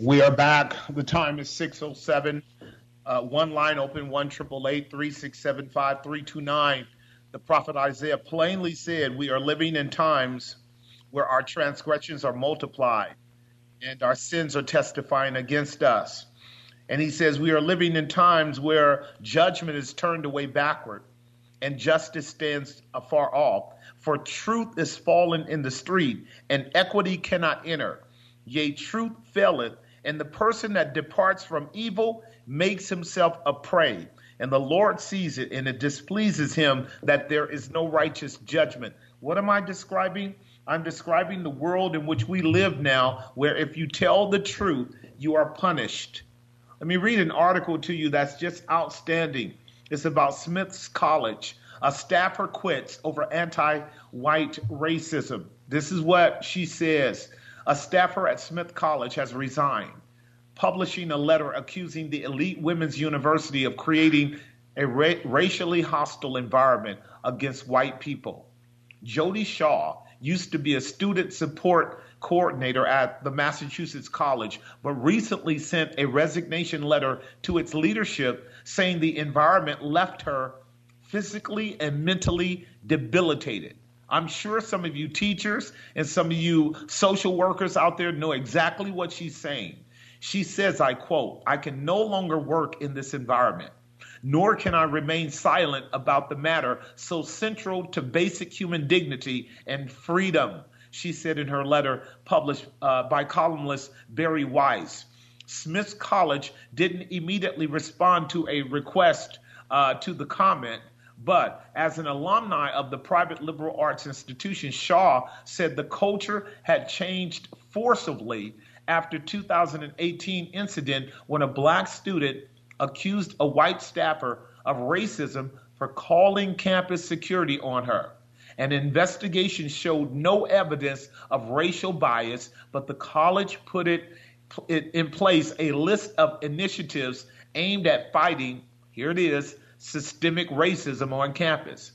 We are back. The time is 607. Uh, one line open, 1 367 5329. The prophet Isaiah plainly said, We are living in times where our transgressions are multiplied and our sins are testifying against us. And he says, We are living in times where judgment is turned away backward and justice stands afar off. For truth is fallen in the street, and equity cannot enter. Yea, truth faileth, and the person that departs from evil makes himself a prey. And the Lord sees it, and it displeases him that there is no righteous judgment. What am I describing? I'm describing the world in which we live now, where if you tell the truth, you are punished. Let me read an article to you that's just outstanding. It's about Smith's College. A staffer quits over anti white racism. This is what she says. A staffer at Smith College has resigned, publishing a letter accusing the elite women's university of creating a ra- racially hostile environment against white people. Jodi Shaw used to be a student support coordinator at the Massachusetts College, but recently sent a resignation letter to its leadership saying the environment left her physically and mentally debilitated. I'm sure some of you teachers and some of you social workers out there know exactly what she's saying. She says, I quote, I can no longer work in this environment, nor can I remain silent about the matter so central to basic human dignity and freedom she said in her letter published uh, by columnist Bari Weiss. Smith's College didn't immediately respond to a request uh, to the comment, but as an alumni of the private liberal arts institution, Shaw said the culture had changed forcibly after 2018 incident when a black student accused a white staffer of racism for calling campus security on her. An investigation showed no evidence of racial bias, but the college put it, it in place a list of initiatives aimed at fighting, here it is, systemic racism on campus.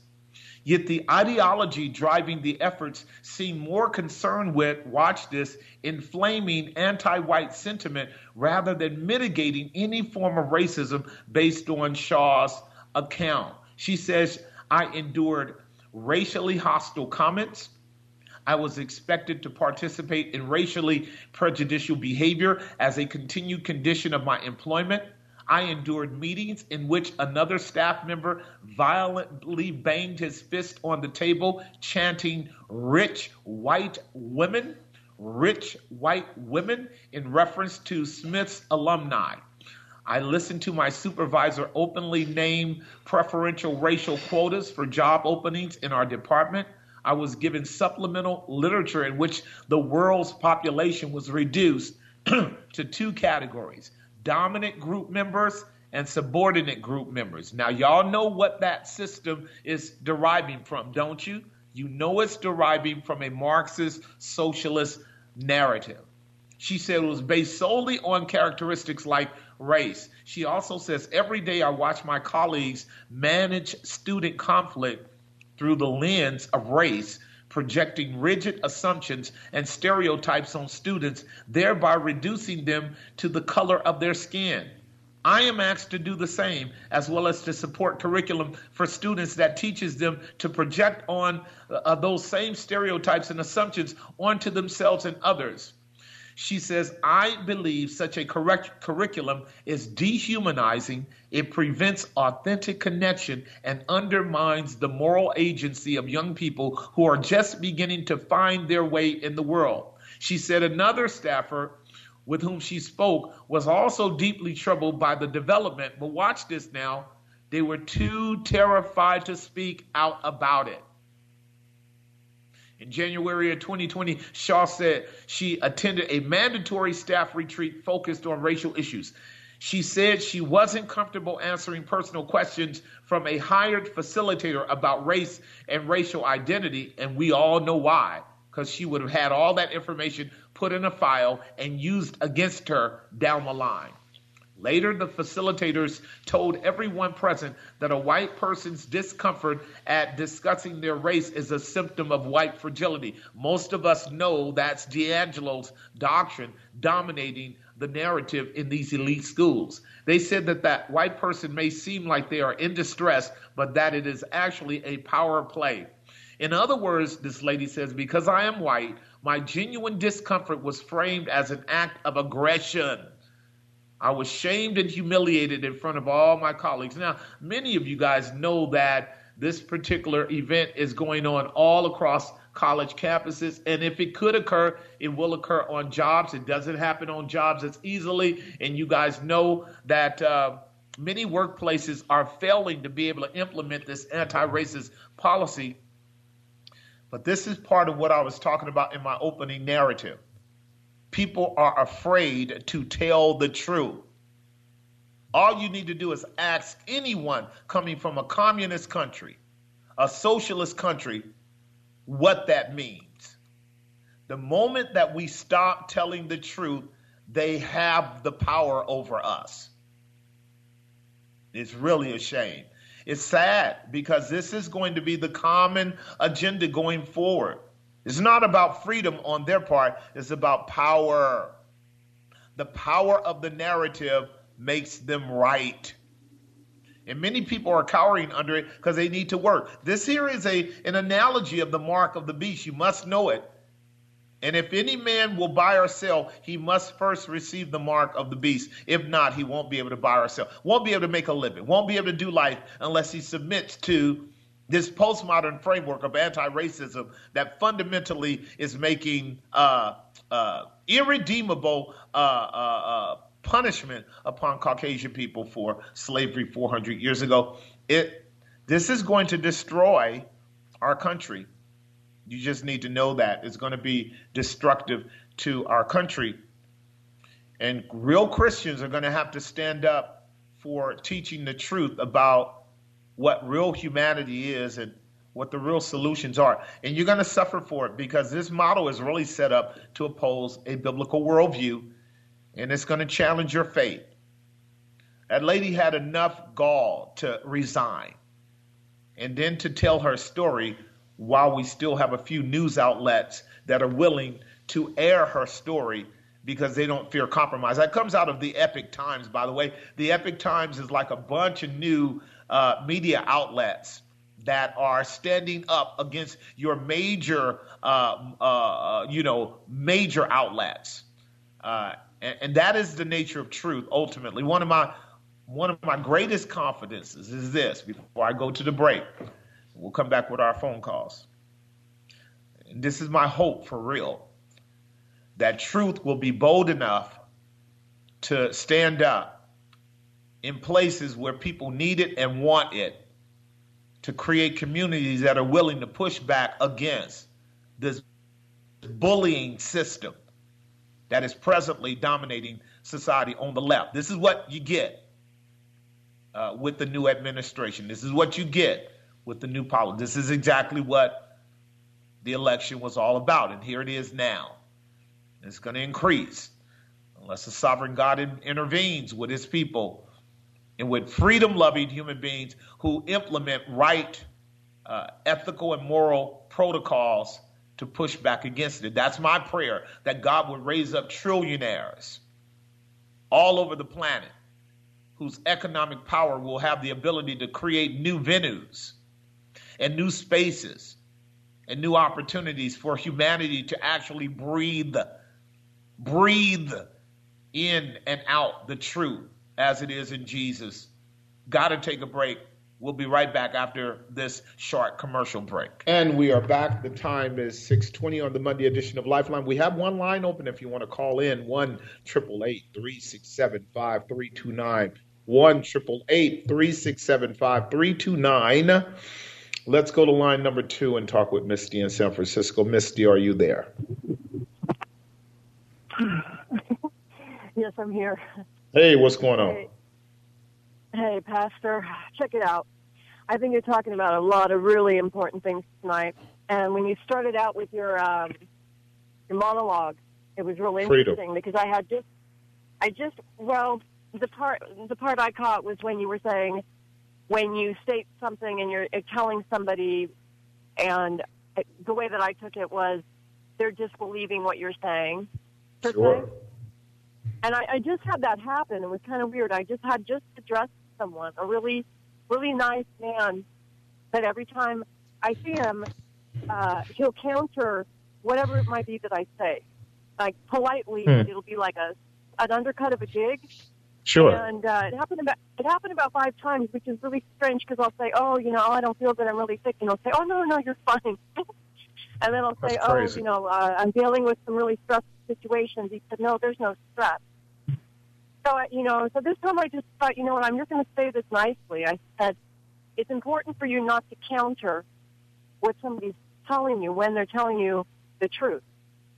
Yet the ideology driving the efforts seem more concerned with, watch this, inflaming anti white sentiment rather than mitigating any form of racism based on Shaw's account. She says, I endured racially hostile comments. I was expected to participate in racially prejudicial behavior as a continued condition of my employment. I endured meetings in which another staff member violently banged his fist on the table, chanting, Rich white women, rich white women, in reference to Smith's alumni. I listened to my supervisor openly name preferential racial quotas for job openings in our department. I was given supplemental literature in which the world's population was reduced to two categories dominant group members and subordinate group members. Now, y'all know what that system is deriving from, don't you? You know it's deriving from a Marxist socialist narrative. She said it was based solely on characteristics like race. She also says, Every day I watch my colleagues manage student conflict through the lens of race, projecting rigid assumptions and stereotypes on students, thereby reducing them to the color of their skin. I am asked to do the same, as well as to support curriculum for students that teaches them to project on uh, those same stereotypes and assumptions onto themselves and others. She says, I believe such a correct curriculum is dehumanizing, it prevents authentic connection, and undermines the moral agency of young people who are just beginning to find their way in the world. She said another staffer with whom she spoke was also deeply troubled by the development, but watch this now. They were too terrified to speak out about it. In January of 2020, Shaw said she attended a mandatory staff retreat focused on racial issues. She said she wasn't comfortable answering personal questions from a hired facilitator about race and racial identity, and we all know why, because she would have had all that information put in a file and used against her down the line. Later, the facilitators told everyone present that a white person's discomfort at discussing their race is a symptom of white fragility. Most of us know that's DiAngelo's doctrine dominating the narrative in these elite schools. They said that that white person may seem like they are in distress, but that it is actually a power play. In other words, this lady says, because I am white, my genuine discomfort was framed as an act of aggression. I was shamed and humiliated in front of all my colleagues. Now, many of you guys know that this particular event is going on all across college campuses. And if it could occur, it will occur on jobs. It doesn't happen on jobs as easily. And you guys know that uh, many workplaces are failing to be able to implement this anti racist policy. But this is part of what I was talking about in my opening narrative people are afraid to tell the truth. All you need to do is ask anyone coming from a communist country, a socialist country, what that means. The moment that we stop telling the truth, they have the power over us. It's really a shame. It's sad because this is going to be the common agenda going forward. It's not about freedom on their part, it's about power. The power of the narrative makes them right. And many people are cowering under it because they need to work. This here is a, an analogy of the mark of the beast. You must know it. And if any man will buy or sell, he must first receive the mark of the beast. If not, he won't be able to buy or sell, won't be able to make a living, won't be able to do life unless he submits to this postmodern framework of anti-racism that fundamentally is making uh, uh, irredeemable uh, uh, uh punishment upon Caucasian people for slavery 400 years ago. It this is going to destroy our country. You just need to know that it's going to be destructive to our country. And real Christians are going to have to stand up for teaching the truth about what real humanity is and what the real solutions are. And you're going to suffer for it because this model is really set up to oppose a biblical worldview and it's going to challenge your faith. That lady had enough gall to resign and then to tell her story while we still have a few news outlets that are willing to air her story because they don't fear compromise. That comes out of the Epoch Times, by the way. The Epoch Times is like a bunch of new uh, media outlets that are standing up against your major, uh, uh, uh, you know, major outlets, uh, and, and, that is the nature of truth. Ultimately, one of my one of my greatest confidences is this. Before I go to the break, we'll come back with our phone calls. And this is my hope for real that truth will be bold enough to stand up in places where people need it and want it to create communities that are willing to push back against this bullying system that is presently dominating society on the left. This is what you get uh, with the new administration. This is what you get with the new policy. This is exactly what the election was all about, and here it is now. It's going to increase unless the sovereign God in, intervenes with his people and with freedom loving human beings who implement right uh, ethical and moral protocols to push back against it. That's my prayer that God would raise up trillionaires all over the planet whose economic power will have the ability to create new venues and new spaces and new opportunities for humanity to actually breathe breathe in and out the truth as it is in Jesus. Got to take a break. We'll be right back after this short commercial break. And we are back. The time is 6:20 on the Monday edition of Lifeline. We have one line open if you want to call in. 1 367 5329 1-888-367-5329. Let's go to line number two and talk with Misty in San Francisco. Misty, are you there? yes, I'm here. Hey, what's going on? Hey, hey, Pastor, check it out. I think you're talking about a lot of really important things tonight. And when you started out with your um, your monologue, it was really interesting Freedom. because I had just, I just, well, the part the part I caught was when you were saying when you state something and you're telling somebody, and the way that I took it was they're disbelieving what you're saying. per se. And I, I just had that happen. It was kind of weird. I just had just addressed someone, a really, really nice man, but every time I see him, uh, he'll counter whatever it might be that I say. Like politely, Hmm. it'll be like a an undercut of a dig. Sure. And uh, it happened about it happened about five times, which is really strange because I'll say, "Oh, you know, I don't feel good. I'm really sick," and he'll say, "Oh, no, no, you're fine." and then I'll say, "Oh, you know, uh, I'm dealing with some really stressful situations." He said, "No, there's no stress." So, you know, so this time I just thought, you know what, I'm just going to say this nicely. I said, "It's important for you not to counter what somebody's telling you when they're telling you the truth."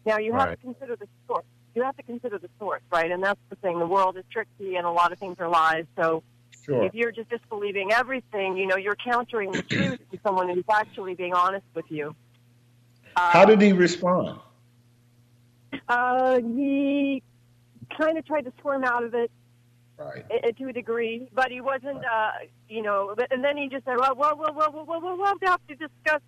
Now, you have Right. to consider the source. You have to consider the source, right? And that's the thing. The world is tricky, and a lot of things are lies. So, Sure. if you're just disbelieving everything, you know, you're countering the truth to someone who's actually being honest with you. How did he um, respond? Uh, he kind of tried to squirm out of it Right. uh, to a degree, but he wasn't, uh, you know. But, and then he just said, "Well, well, well, well, well, well, well, we'll have to discuss,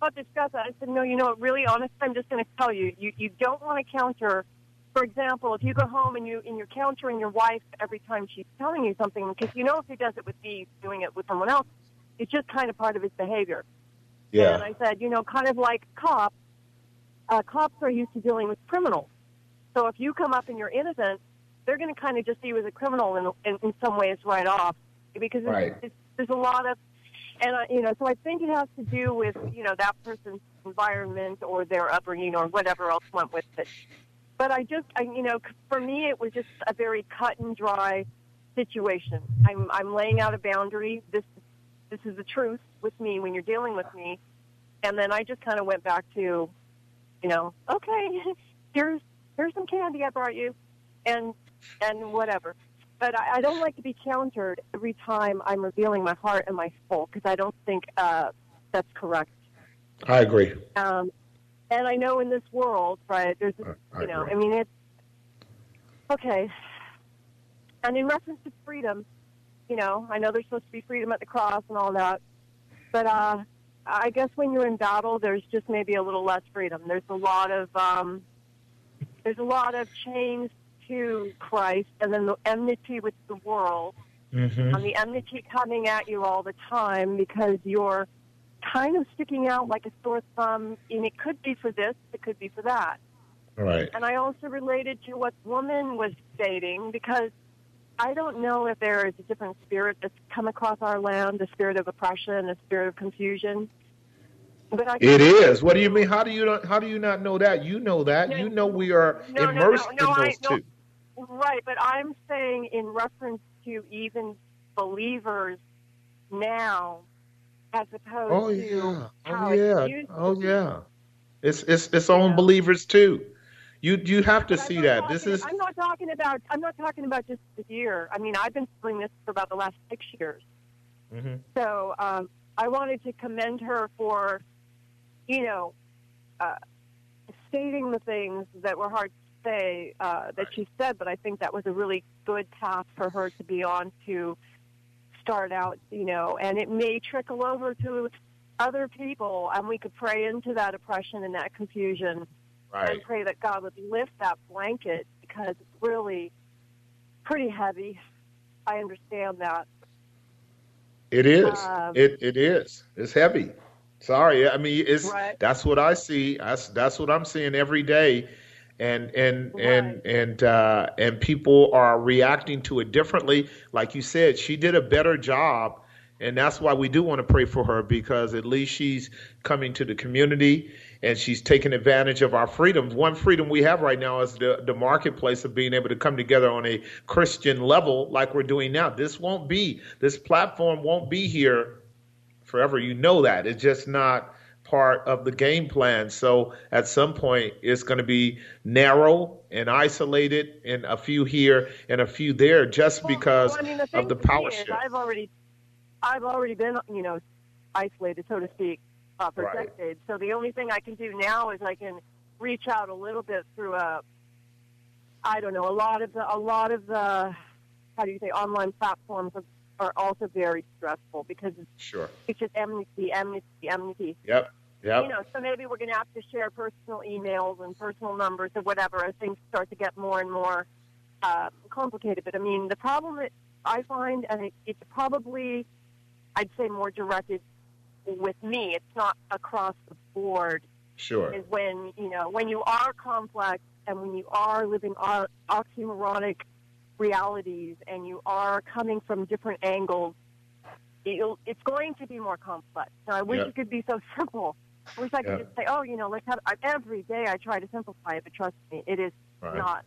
we'll discuss that." I said, "No, you know, what, really, honest, I'm just going to tell you, you, you don't want to counter." For example, if you go home and you and you're countering your wife every time she's telling you something, because you know if he does it with me, he's doing it with someone else. It's just kind of part of his behavior. Yeah. And I said, you know, kind of like cops, uh, cops are used to dealing with criminals. So if you come up and you're innocent, they're going to kind of just see you as a criminal in, in, in some ways right off because it's, Right. it's, there's a lot of, and I, you know, so I think it has to do with you know that person's environment or their upbringing or whatever else went with it. But I just, I, you know, for me, it was just a very cut and dry situation. I'm, I'm laying out a boundary. This, this is the truth with me when you're dealing with me. And then I just kind of went back to, you know, okay, here's, here's some candy I brought you, and, and whatever. But I, I don't like to be countered every time I'm revealing my heart and my soul because I don't think uh, that's correct. I agree. Um, and I know in this world, right, there's, I- I you know, agree. I mean, it's okay. And in reference to freedom, you know, I know there's supposed to be freedom at the cross and all that, but uh, I guess when you're in battle, there's just maybe a little less freedom. There's a lot of um, there's a lot of chains to Christ, and then the enmity with the world Mm-hmm. on the enmity coming at you all the time because you're kind of sticking out like a sore thumb, and it could be for this, it could be for that. Right. And I also related to what woman was stating because I don't know if there is a different spirit that's come across our land, a spirit of oppression, a spirit of confusion. But I It is. What do you mean? How do you not, how do you not know that? You know that. No, You know we are no, immersed no, in I- those no. two. Right, but I'm saying in reference to even believers now, as opposed Oh to yeah. Oh it yeah. used to Oh yeah. It's it's it's on Yeah. believers too. You you have to I'm see that. talking- This is I'm not talking about. I'm not talking about just this year. I mean, I've been doing this for about the last six years. Mhm. So um, I wanted to commend her for, you know, uh, stating the things that were hard to say uh, that she said. But I think that was a really good path for her to be on to start out. You know, and it may trickle over to other people, and we could pray into that oppression and that confusion right. and pray that God would lift that blanket because it's really pretty heavy. I understand that. It is. Um, it it is. It's heavy. Sorry. I mean, it's Right. that's what I see. That's that's what I'm seeing every day, and and and and uh, and people are reacting to it differently. Like you said, she did a better job, and that's why we do want to pray for her because at least she's coming to the community and she's taking advantage of our freedoms. One freedom we have right now is the the marketplace of being able to come together on a Christian level, like we're doing now. This won't be. This platform won't be here forever. You know that. It's just not part of the game plan. So at some point, it's going to be narrow and isolated, and a few here and a few there, just well, because well, I mean, the of the power shift. I've already, I've already been, you know, isolated, so to speak, uh, protected. Right. So the only thing I can do now is I can reach out a little bit through a, I don't know, a lot of the, a lot of the, how do you say, online platforms are, are also very stressful because it's, sure. it's just enmity, enmity, enmity. Yep. Yep. You know, so maybe we're going to have to share personal emails and personal numbers or whatever as things start to get more and more uh, complicated. But I mean, the problem that I find, and it, it's probably, I'd say, more directed with me. It's not across the board. Sure. Is when you know when you are complex and when you are living oxymoronic realities and you are coming from different angles, it's going to be more complex. Now, I wish it could be so simple. I wish I could just say, oh, you know, let's have I, every day. I try to simplify it, but trust me, it is right. not.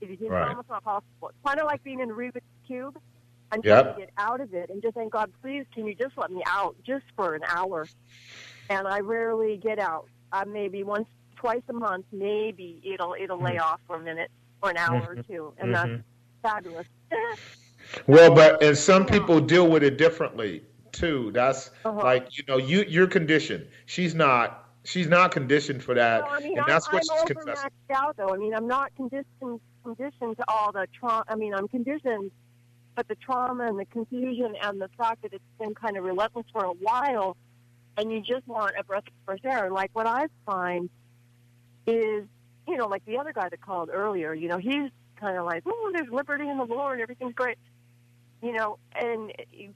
It is right. almost not possible. It's kind of like being in Rubik's cube yep. trying to get out of it and just saying, God, please, can you just let me out just for an hour? And I rarely get out. Uh, maybe once, twice a month, maybe it'll it'll lay mm-hmm. off for a minute or an hour mm-hmm. or two, and mm-hmm. that's fabulous. well, but and some people deal with it differently too. That's uh-huh. like you know you you're conditioned. She's not. She's not conditioned for that, well, I mean, and that's I'm, what I'm she's confessing. out though. I mean, I'm not conditioned conditioned to all the trauma. I mean, I'm conditioned, but the trauma and the confusion and the fact that it's been kind of relentless for a while, and you just want a breath of fresh air. Like what I find is, you know, like the other guy that called earlier. You know, he's kind of like, oh, there's liberty in the Lord, and everything's great you know, and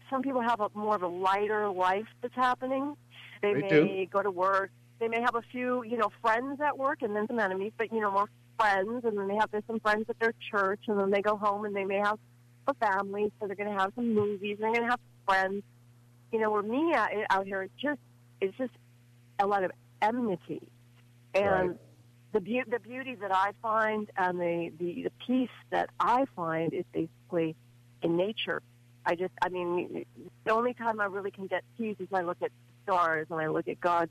some people have a more of a lighter life that's happening. They, they may do. go to work. They may have a few, you know, friends at work and then some enemies, but you know, more friends. And then they have some friends at their church, and then they go home and they may have a family, so they're going to have some movies. and They're going to have friends. You know, where me out, here, it's just it's just a lot of enmity, and right. the be- the beauty that I find and the, the the peace that I find is basically in nature. I just, I mean, the only time I really can get peace is when I look at stars and I look at God's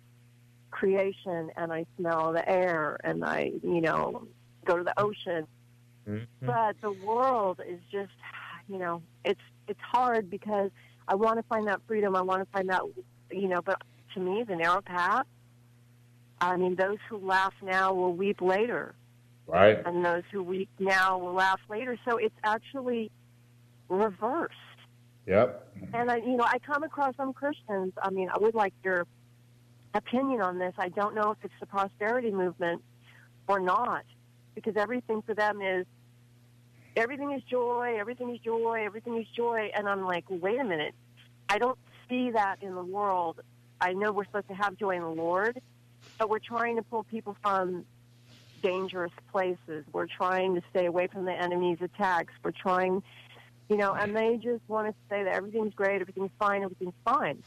creation and I smell the air and I, you know, go to the ocean. Mm-hmm. But the world is just, you know, it's it's hard because I want to find that freedom. I want to find that, you know, but to me, the narrow path. I mean, those who laugh now will weep later. Right. And those who weep now will laugh later. So it's actually reversed. Yep. And I, you know, I come across some Christians. I mean, I would like your opinion on this. I don't know if it's the prosperity movement or not, because everything for them is everything is joy, everything is joy, everything is joy. And I'm like, wait a minute, I don't see that in the world. I know we're supposed to have joy in the Lord, but we're trying to pull people from dangerous places. We're trying to stay away from the enemy's attacks. We're trying you know, and they just want to say that everything's great, everything's fine, everything's fine,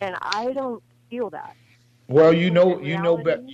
and I don't feel that. Well, you know, you know better.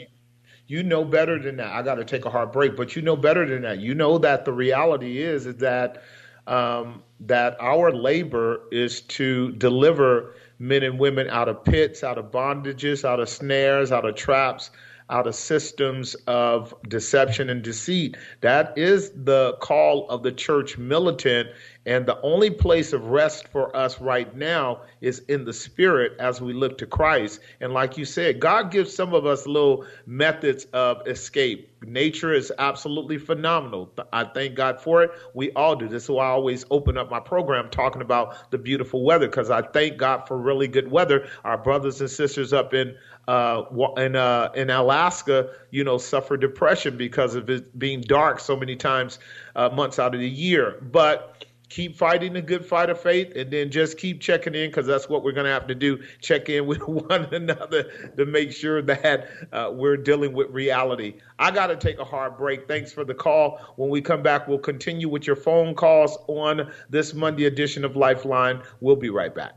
You know better than that. I got to take a hard break, but you know better than that. You know that the reality is is that um, that our labor is to deliver men and women out of pits, out of bondages, out of snares, out of traps, out of systems of deception and deceit. That is the call of the church militant. And the only place of rest for us right now is in the spirit as we look to Christ. And like you said, God gives some of us little methods of escape. Nature is absolutely phenomenal. I thank God for it. We all do. This is why I always open up my program talking about the beautiful weather because I thank God for really good weather. Our brothers and sisters up in uh, in uh, in Alaska, you know, suffer depression because of it being dark so many times uh, months out of the year. But keep fighting the good fight of faith, and then just keep checking in because that's what we're going to have to do: check in with one another to make sure that uh, we're dealing with reality. I got to take a hard break. Thanks for the call. When we come back, we'll continue with your phone calls on this Monday edition of Lifeline. We'll be right back.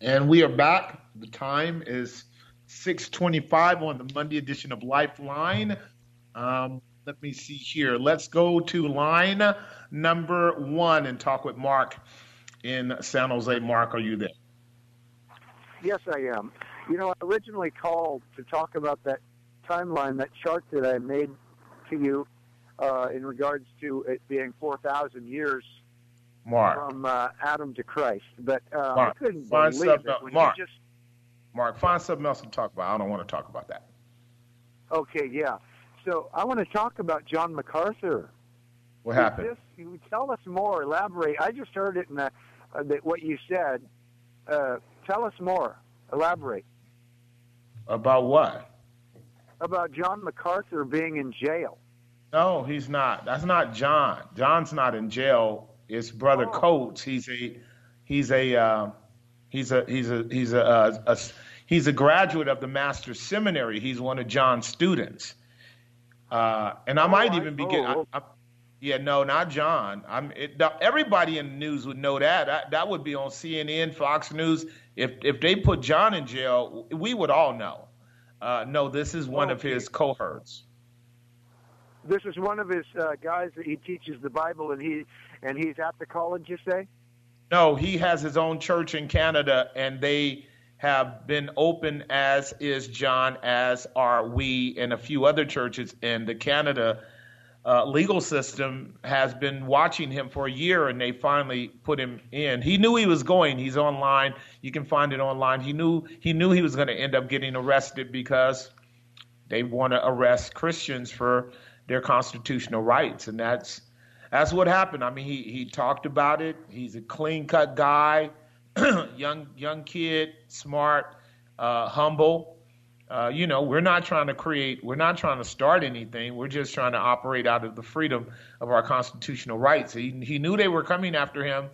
And we are back. The time is 625 on the Monday edition of Lifeline. Um, let me see here. Let's go to line number one and talk with Mark in San Jose. Mark, are you there? yes, I am. You know, I originally called to talk about that timeline, that chart that I made to you uh, in regards to it being 4,000 years Mark. from uh, Adam to Christ. But uh, Mark, I couldn't believe it when Mark. you just. Mark, find something else to talk about. I don't want to talk about that. Okay, yeah. So I want to talk about John MacArthur. What happened? This, you tell us more. Elaborate. I just heard it in the, uh, the, what you said. Uh, tell us more. Elaborate About what? about John MacArthur being in jail. No, he's not. That's not John. John's not in jail. It's brother Oh. Coates. He's a he's a uh, he's a he's a he's a, uh, a he's a graduate of the Master's Seminary. He's one of John's students. Uh, and I Oh, might I- even be getting. oh, I, I, yeah, no, not John. I'm. It, everybody in the news would know that. that. That would be on CNN, Fox News. If if they put John in jail, we would all know. Uh, no, this is one of Okay. his cohorts. This is one of his uh, guys that he teaches the Bible, and he and he's at the college. You say? No, he has his own church in Canada, and they have been open, as is John, as are we, and a few other churches. And the Canada uh, legal system has been watching him for a year, and they finally put him in. He knew he was going. He's online. You can find it online. He knew he knew he was going to end up getting arrested because they want to arrest Christians for their constitutional rights, and that's that's what happened. I mean, he he talked about it. He's a clean cut guy, young young kid, smart, uh, humble. Uh, you know, we're not trying to create, we're not trying to start anything. We're just trying to operate out of the freedom of our constitutional rights. He he knew they were coming after him,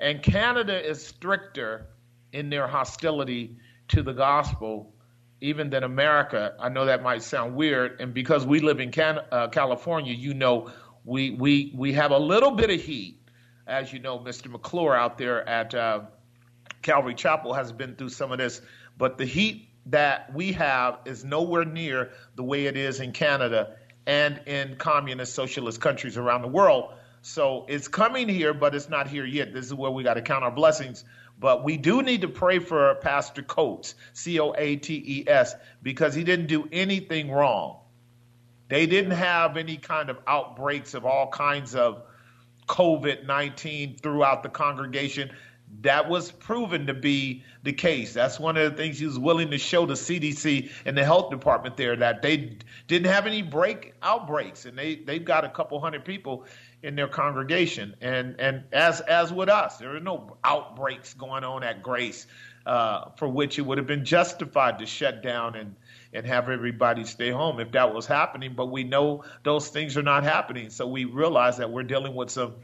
and Canada is stricter in their hostility to the gospel even than America. I know that might sound weird, and because we live in Can- uh, California, you know, we we we have a little bit of heat, as you know, Mr. McClure out there at uh, Calvary Chapel has been through some of this, but the heat that we have is nowhere near the way it is in Canada and in communist socialist countries around the world. So it's coming here, but it's not here yet. This is where we got to count our blessings. But we do need to pray for Pastor Coates, C O A T E S, because he didn't do anything wrong. They didn't have any kind of outbreaks of all kinds of COVID 19 throughout the congregation. That was proven to be the case. That's one of the things he was willing to show the CDC and the health department there that they didn't have any break outbreaks, and they they've got a couple hundred people in their congregation. And and as as with us, there are no outbreaks going on at Grace uh, for which it would have been justified to shut down and and have everybody stay home if that was happening. But we know those things are not happening, so we realize that we're dealing with some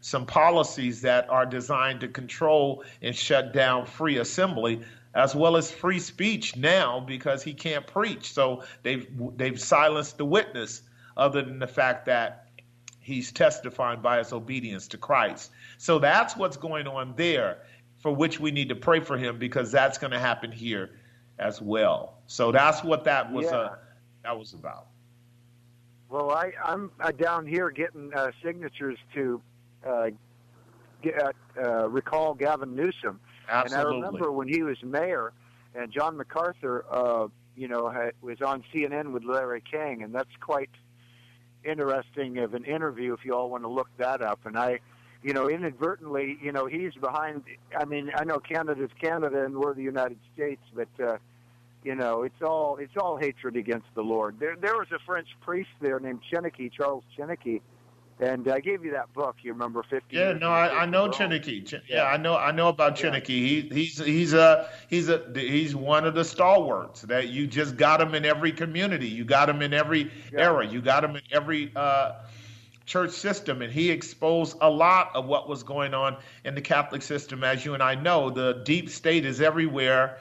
some policies that are designed to control and shut down free assembly as well as free speech now because he can't preach. So they've they've silenced the witness other than the fact that he's testifying by his obedience to Christ. So that's what's going on there for which we need to pray for him because that's going to happen here as well. So that's what that was Yeah. uh, that was about. Well, I, I'm uh, down here getting uh, signatures to uh, get, uh, recall Gavin Newsom. Absolutely. And I remember when he was mayor, and John MacArthur, uh, you know, had, was on CNN with Larry King, and that's quite interesting of an interview if you all want to look that up. And I, you know, inadvertently, you know, he's behind. I mean, I know Canada's Canada and we're the United States, but uh, you know, it's all it's all hatred against the Lord. There, there was a French priest there named Chiniquy, Charles Chiniquy, and I gave you that book. You remember fifty? Yeah, no, I, I know Rome? Chiniquy. Chin- Yeah, I know I know about Chiniquy. He, he's he's a he's a he's one of the stalwarts that you just got him in every community. You got him in every Yeah. era. You got him in every uh, church system, and he exposed a lot of what was going on in the Catholic system. As you and I know, the deep state is everywhere.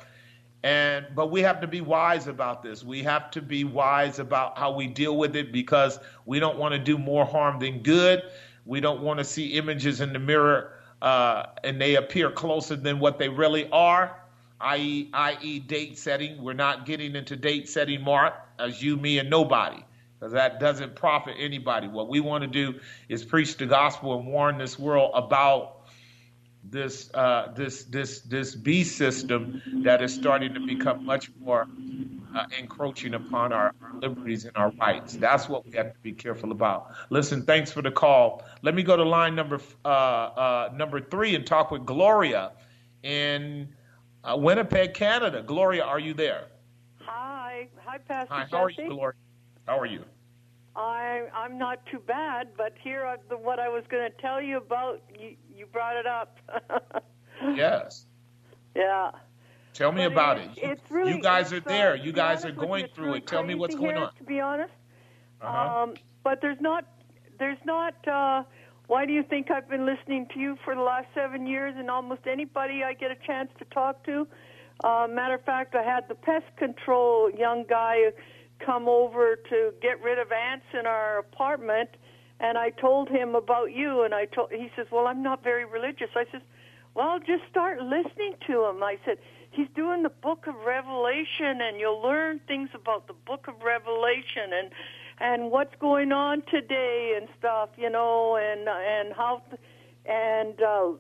And but we have to be wise about this. We have to be wise about how we deal with it because we don't want to do more harm than good. We don't want to see images in the mirror uh, and they appear closer than what they really are, i.e., i.e., date setting. We're not getting into date setting, Mark, as you, me, and nobody, because that doesn't profit anybody. What we want to do is preach the gospel and warn this world about this uh, this this this beast system that is starting to become much more uh, encroaching upon our, our, liberties and our rights. That's what we have to be careful about. Listen, thanks for the call. Let me go to line number uh, uh number three and talk with Gloria in uh, Winnipeg, Canada. Gloria, are you there? Hi, hi, Pastor. Hi, how are you, Gloria? How are you? I I'm not too bad, but here are the, what I was going to tell you about. You you brought it up. yes. Yeah. Tell me but about it. it. You, it's really, you guys are there. Uh, you guys are going through really it. Tell me what's going here, on. To be honest. Uh-huh. Um, but there's not. There's not. Uh, why do you think I've been listening to you for the last seven years and almost anybody I get a chance to talk to? Uh, matter of fact, I had the pest control young guy come over to get rid of ants in our apartment, and I told him about you, and I told he says, "Well, I'm not very religious." I says, "Well, just start listening to him." I said, "He's doing the Book of Revelation, and you'll learn things about the Book of Revelation and and what's going on today and stuff, you know, and and how." And uh,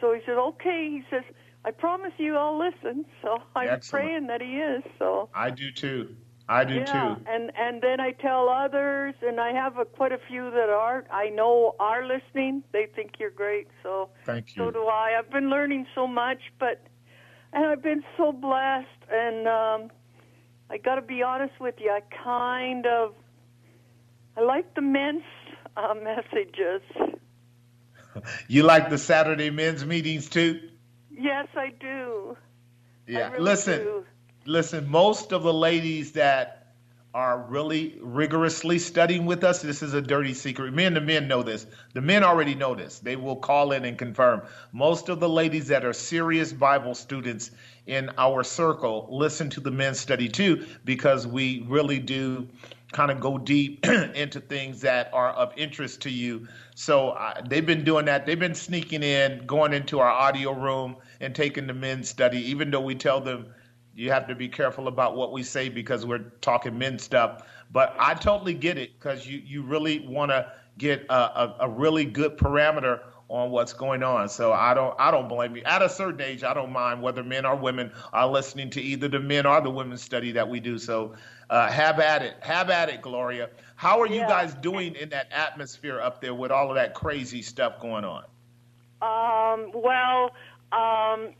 so he said, "Okay." He says. I promise you I'll listen. So I'm Excellent. praying that he is. So I do too. I do yeah, too. and and then I tell others, and I have a, quite a few that are I know are listening. They think you're great. So thank you. So do I. I've been learning so much, but and I've been so blessed. And um, I got to be honest with you. I kind of I like the men's uh, messages. you like the Saturday men's meetings too? Yes, I do. Yeah. I really listen, do. Listen. Most of the ladies that are really rigorously studying with us, this is a dirty secret. Me and the men know this. The men already know this. They will call in and confirm. Most of the ladies that are serious Bible students in our circle listen to the men's study too, because we really do kind of go deep into things that are of interest to you. So uh, they've been doing that. They've been sneaking in, going into our audio room and taking the men's study, even though we tell them you have to be careful about what we say because we're talking men stuff. But I totally get it because you, you really want to get a, a, a really good parameter on what's going on. So I don't I don't blame you. At a certain age, I don't mind whether men or women are listening to either the men or the women's study that we do. So uh, have at it, have at it, Gloria. How are you guys doing in that atmosphere up there with all of that crazy stuff going on? Um, well, um,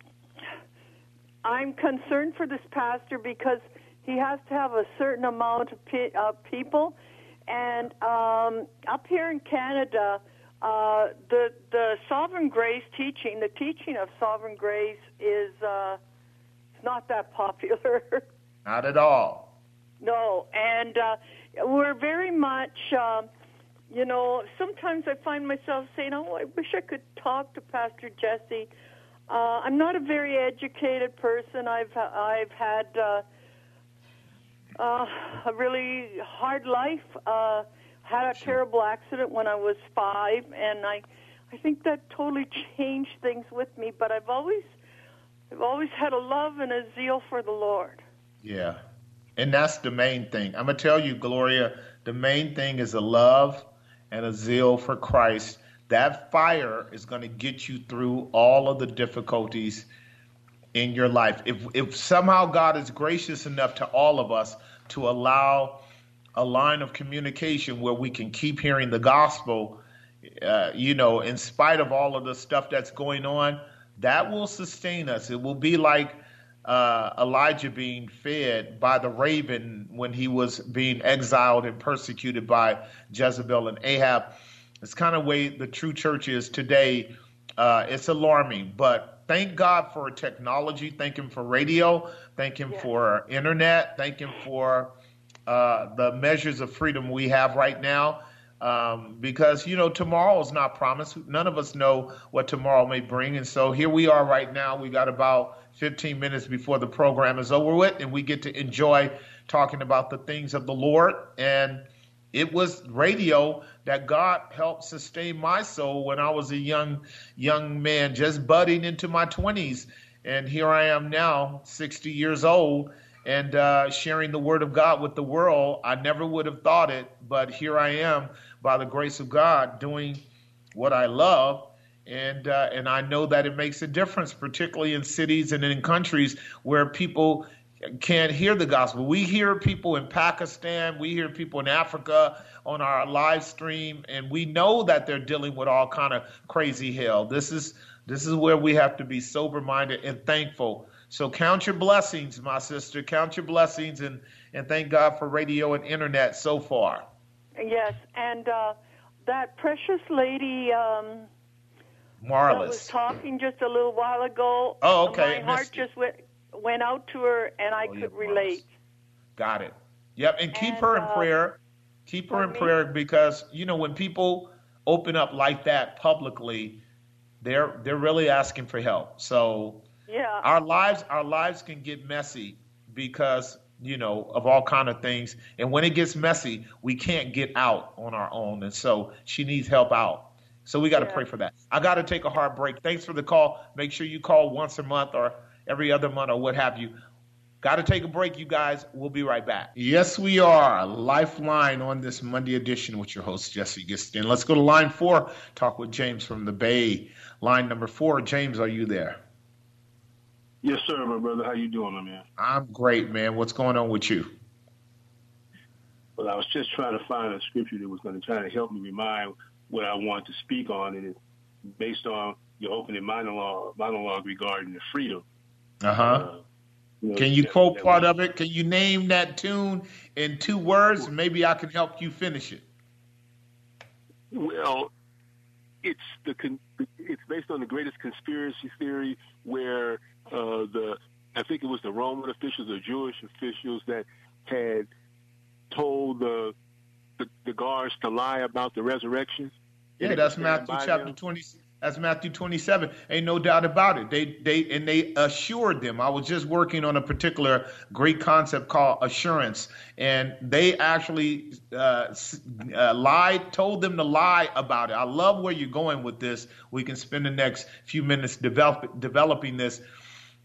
I'm concerned for this pastor because he has to have a certain amount of pe- uh, people, and um, up here in Canada, uh, the the sovereign grace teaching, the teaching of sovereign grace, is uh, not that popular. Not at all. No, and uh, we're very much, um, you know, sometimes I find myself saying, oh, I wish I could talk to Pastor Jesse. Uh, I'm not a very educated person. I've I've had uh, uh, a really hard life. Uh, had a terrible accident when I was five, and I I think that totally changed things with me. But I've always I've always had a love and a zeal for the Lord. Yeah. And that's the main thing. I'm going to tell you, Gloria, the main thing is a love and a zeal for Christ. That fire is going to get you through all of the difficulties in your life. If, if somehow God is gracious enough to all of us to allow a line of communication where we can keep hearing the gospel, uh, you know, in spite of all of the stuff that's going on, that will sustain us. It will be like uh, Elijah being fed by the raven when he was being exiled and persecuted by Jezebel and Ahab. It's kind of way the true church is today. Uh, it's alarming, but thank God for technology. Thank Him for radio. Thank Him Yeah. for internet. Thank Him for uh, the measures of freedom we have right now. Um, because you know tomorrow is not promised. None of us know what tomorrow may bring, and so here we are right now. We got about 15 minutes before the program is over with, and we get to enjoy talking about the things of the Lord. And it was radio that God helped sustain my soul when I was a young young man, just budding into my 20s, and here I am now, 60 years old, and uh, sharing the Word of God with the world. I never would have thought it, but here I am, by the grace of God, doing what I love and uh, and I know that it makes a difference, particularly in cities and in countries where people can't hear the gospel. We hear people in Pakistan, we hear people in Africa on our live stream, and we know that they're dealing with all kind of crazy hell. This is this is where we have to be sober minded and thankful. So count your blessings, my sister. Count your blessings, and and thank God for radio and internet so far. Yes, and uh, that precious lady. Um, Marlis. I was talking just a little while ago. Oh, okay. My heart just went went out to her, and I Oh, could relate. Got it. Yep, and keep And, her in uh, prayer. Keep her in me? prayer because you know when people open up like that publicly, they're they're really asking for help. So Yeah. our lives our lives can get messy because you know of all kind of things, and when it gets messy, we can't get out on our own, and so she needs help out. So we got to Yeah. pray for that. I got to take a hard break. Thanks for the call. Make sure you call once a month or every other month or what have you. Got to take a break, you guys. We'll be right back. Yes, we are. Lifeline on this Monday edition with your host, Jesse Gistand. Let's go to line four. Talk with James from the Bay. Line number four. James, are you there? Yes, sir, my brother. How you doing, my man? I'm great, man. What's going on with you? Well, I was just trying to find a scripture that was going to try to help me remind what I want to speak on, and it's based on your opening monologue, monologue regarding the freedom. Uh-huh. Uh, you know, Can you that- quote that part we- of it? Can you name that tune in two words? Maybe I can help you finish it. Well, it's the con- it's based on the greatest conspiracy theory, where uh, the I think it was the Roman officials or Jewish officials that had told the the, the guards to lie about the resurrection. Yeah, that's Matthew chapter them. twenty. That's Matthew twenty-seven. Ain't no doubt about it. They they and they assured them. I was just working on a particular Greek concept called assurance, and they actually uh, uh, lied, told them to lie about it. I love where you're going with this. We can spend the next few minutes develop, developing this.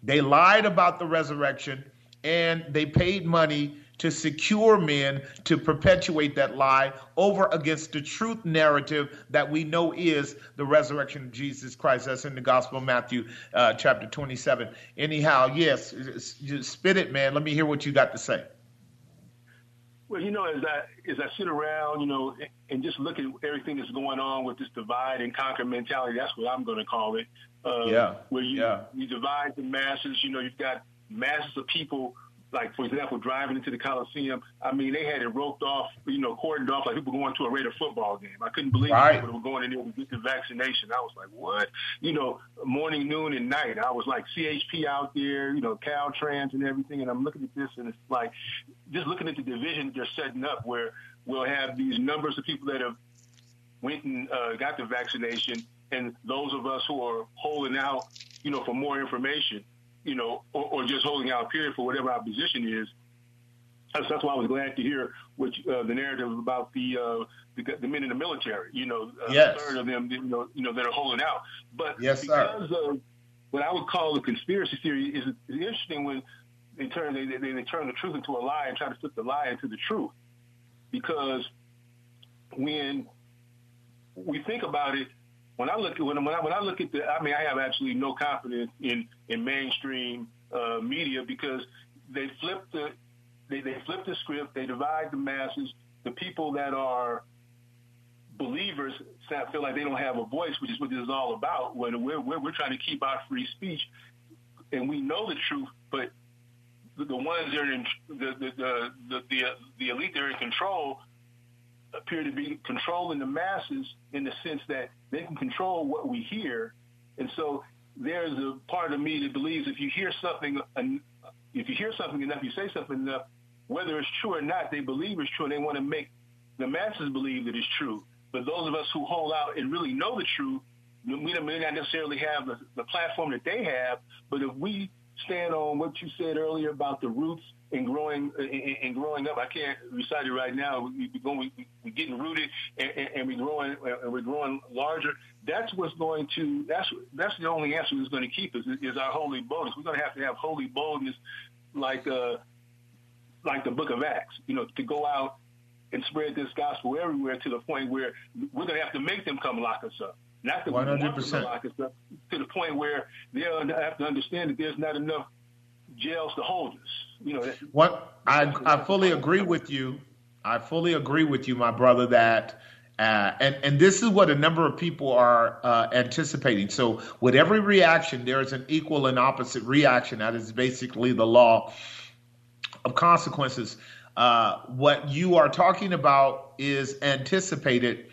They lied about the resurrection, and they paid money to secure men to perpetuate that lie over against the truth narrative that we know is the resurrection of Jesus Christ. That's in the Gospel of Matthew, uh, chapter 27. Anyhow, yes, spit it, man. Let me hear what you got to say. Well, you know, as I as I sit around, you know, and just look at everything that's going on with this divide and conquer mentality, that's what I'm going to call it. Uh, Yeah, Where you yeah. you divide the masses. You know, you've got masses of people. Like for example, driving into the Coliseum. I mean, they had it roped off, you know, cordoned off like people going to a Raider football game. I couldn't believe Right. people were going in there to get the vaccination. I was like, what? You know, morning, noon, and night. I was like CHP out there, you know, Caltrans and everything. And I'm looking at this, and it's like just looking at the division they're setting up, where we'll have these numbers of people that have went and uh, got the vaccination, and those of us who are holding out, you know, for more information, you know, or, or just holding out period for whatever our position is. That's, that's why I was glad to hear you- uh, the narrative about the, uh, the the men in the military. You know, uh, Yes. a third of them, you know, you know, that are holding out. But Yes, sir. because of what I would call a conspiracy theory is is interesting when they turn they, they, they turn the truth into a lie and try to flip the lie into the truth, because when we think about it, when I look at when, when I when I look at the, I mean, I have absolutely no confidence in in mainstream uh, media because they flip the they, they flip the script, they divide the masses. The people that are believers feel like they don't have a voice, which is what this is all about. When we're we're, we're trying to keep our free speech, and we know the truth, but the, the ones that are in the the the the, the, the elite that are in control appear to be controlling the masses in the sense that they can control what we hear. And so there's a part of me that believes if you hear something, if you hear something enough, you say something enough, whether it's true or not, they believe it's true and they want to make the masses believe that it's true. But those of us who hold out and really know the truth, we may not necessarily have the, the platform that they have, but if we stand on what you said earlier about the roots and growing and, growing up. I can't recite it right now. We, we going, we, we getting rooted and, and, and we growing and we're growing larger. That's what's going to. That's that's the only answer that's going to keep us is our holy boldness. We're going to have to have holy boldness, like uh, like the Book of Acts. You know, to go out and spread this gospel everywhere to the point where we're going to have to make them come lock us up. Not that we want to lock us up, to the point where they'll have to understand that there's not enough jails to hold us. You know. What I I fully agree with you. I fully agree with you, my brother. That. Uh, and and this is what a number of people are uh, anticipating. So with every reaction, there is an equal and opposite reaction. That is basically the law of consequences. Uh, what you are talking about is anticipated.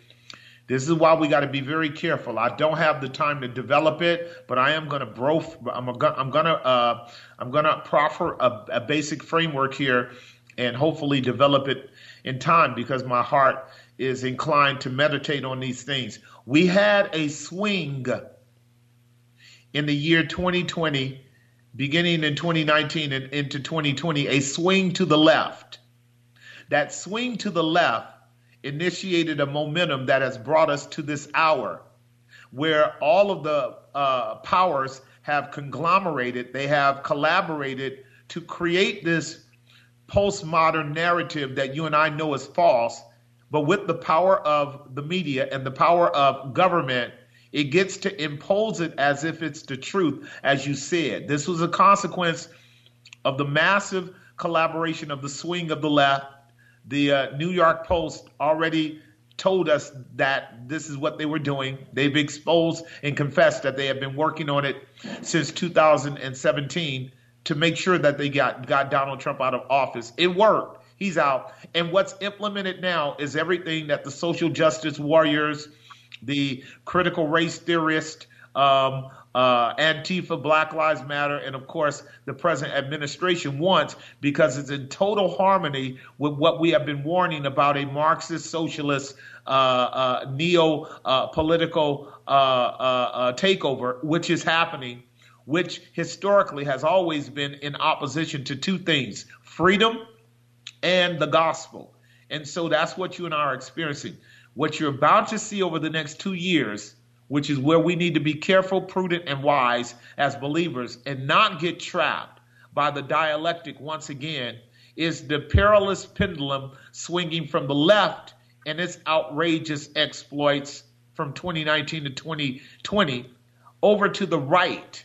This is why we got to be very careful. I don't have the time to develop it, but I am going to bro. I'm going. I'm going to. Uh, I'm going to proffer a, a basic framework here, and hopefully develop it in time because my heart is inclined to meditate on these things. We had a swing in the year 2020, beginning in 2019 and into 2020, a swing to the left that swing to the left initiated a momentum that has brought us to this hour where all of the uh, powers have conglomerated, they have collaborated to create this postmodern narrative that you and I know is false. But with the power of the media and the power of government, it gets to impose it as if it's the truth, as you said. This was a consequence of the massive collaboration of the swing of the left the uh, New York Post already told us that this is what they were doing. They've exposed and confessed that they have been working on it since 2017 to make sure that they got, got Donald Trump out of office. It worked. He's out. And what's implemented now is everything that the social justice warriors, the critical race theorists, um, uh, Antifa, Black Lives Matter, and of course the present administration wants because it's in total harmony with what we have been warning about a Marxist, socialist, uh, uh, neo uh, political uh, uh, takeover, which is happening, which historically has always been in opposition to two things freedom and the gospel. And so that's what you and I are experiencing. What you're about to see over the next two years which is where we need to be careful, prudent, and wise as believers and not get trapped by the dialectic once again, is the perilous pendulum swinging from the left and its outrageous exploits from 2019 to 2020 over to the right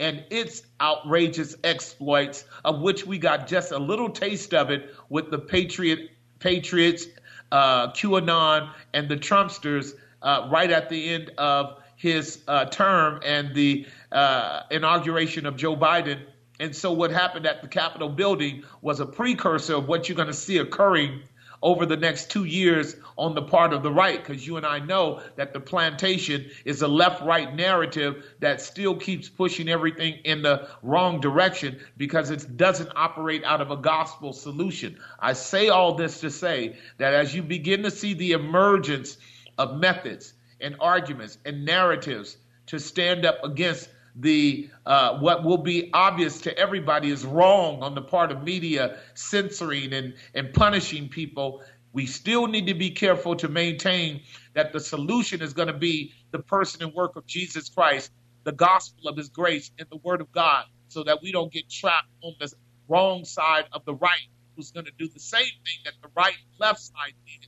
and its outrageous exploits, of which we got just a little taste of it with the Patriot Patriots, uh, QAnon, and the Trumpsters uh, right at the end of his uh, term and the uh, inauguration of Joe Biden. And so, what happened at the Capitol building was a precursor of what you're going to see occurring over the next two years on the part of the right, because you and I know that the plantation is a left right narrative that still keeps pushing everything in the wrong direction because it doesn't operate out of a gospel solution. I say all this to say that as you begin to see the emergence of methods and arguments and narratives to stand up against the uh, what will be obvious to everybody is wrong on the part of media censoring and, and punishing people. We still need to be careful to maintain that the solution is going to be the person and work of jesus christ the gospel of his grace and the word of god so that we don't get trapped on the wrong side of the right who's going to do the same thing that the right left side did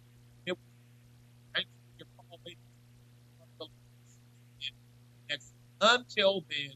until then,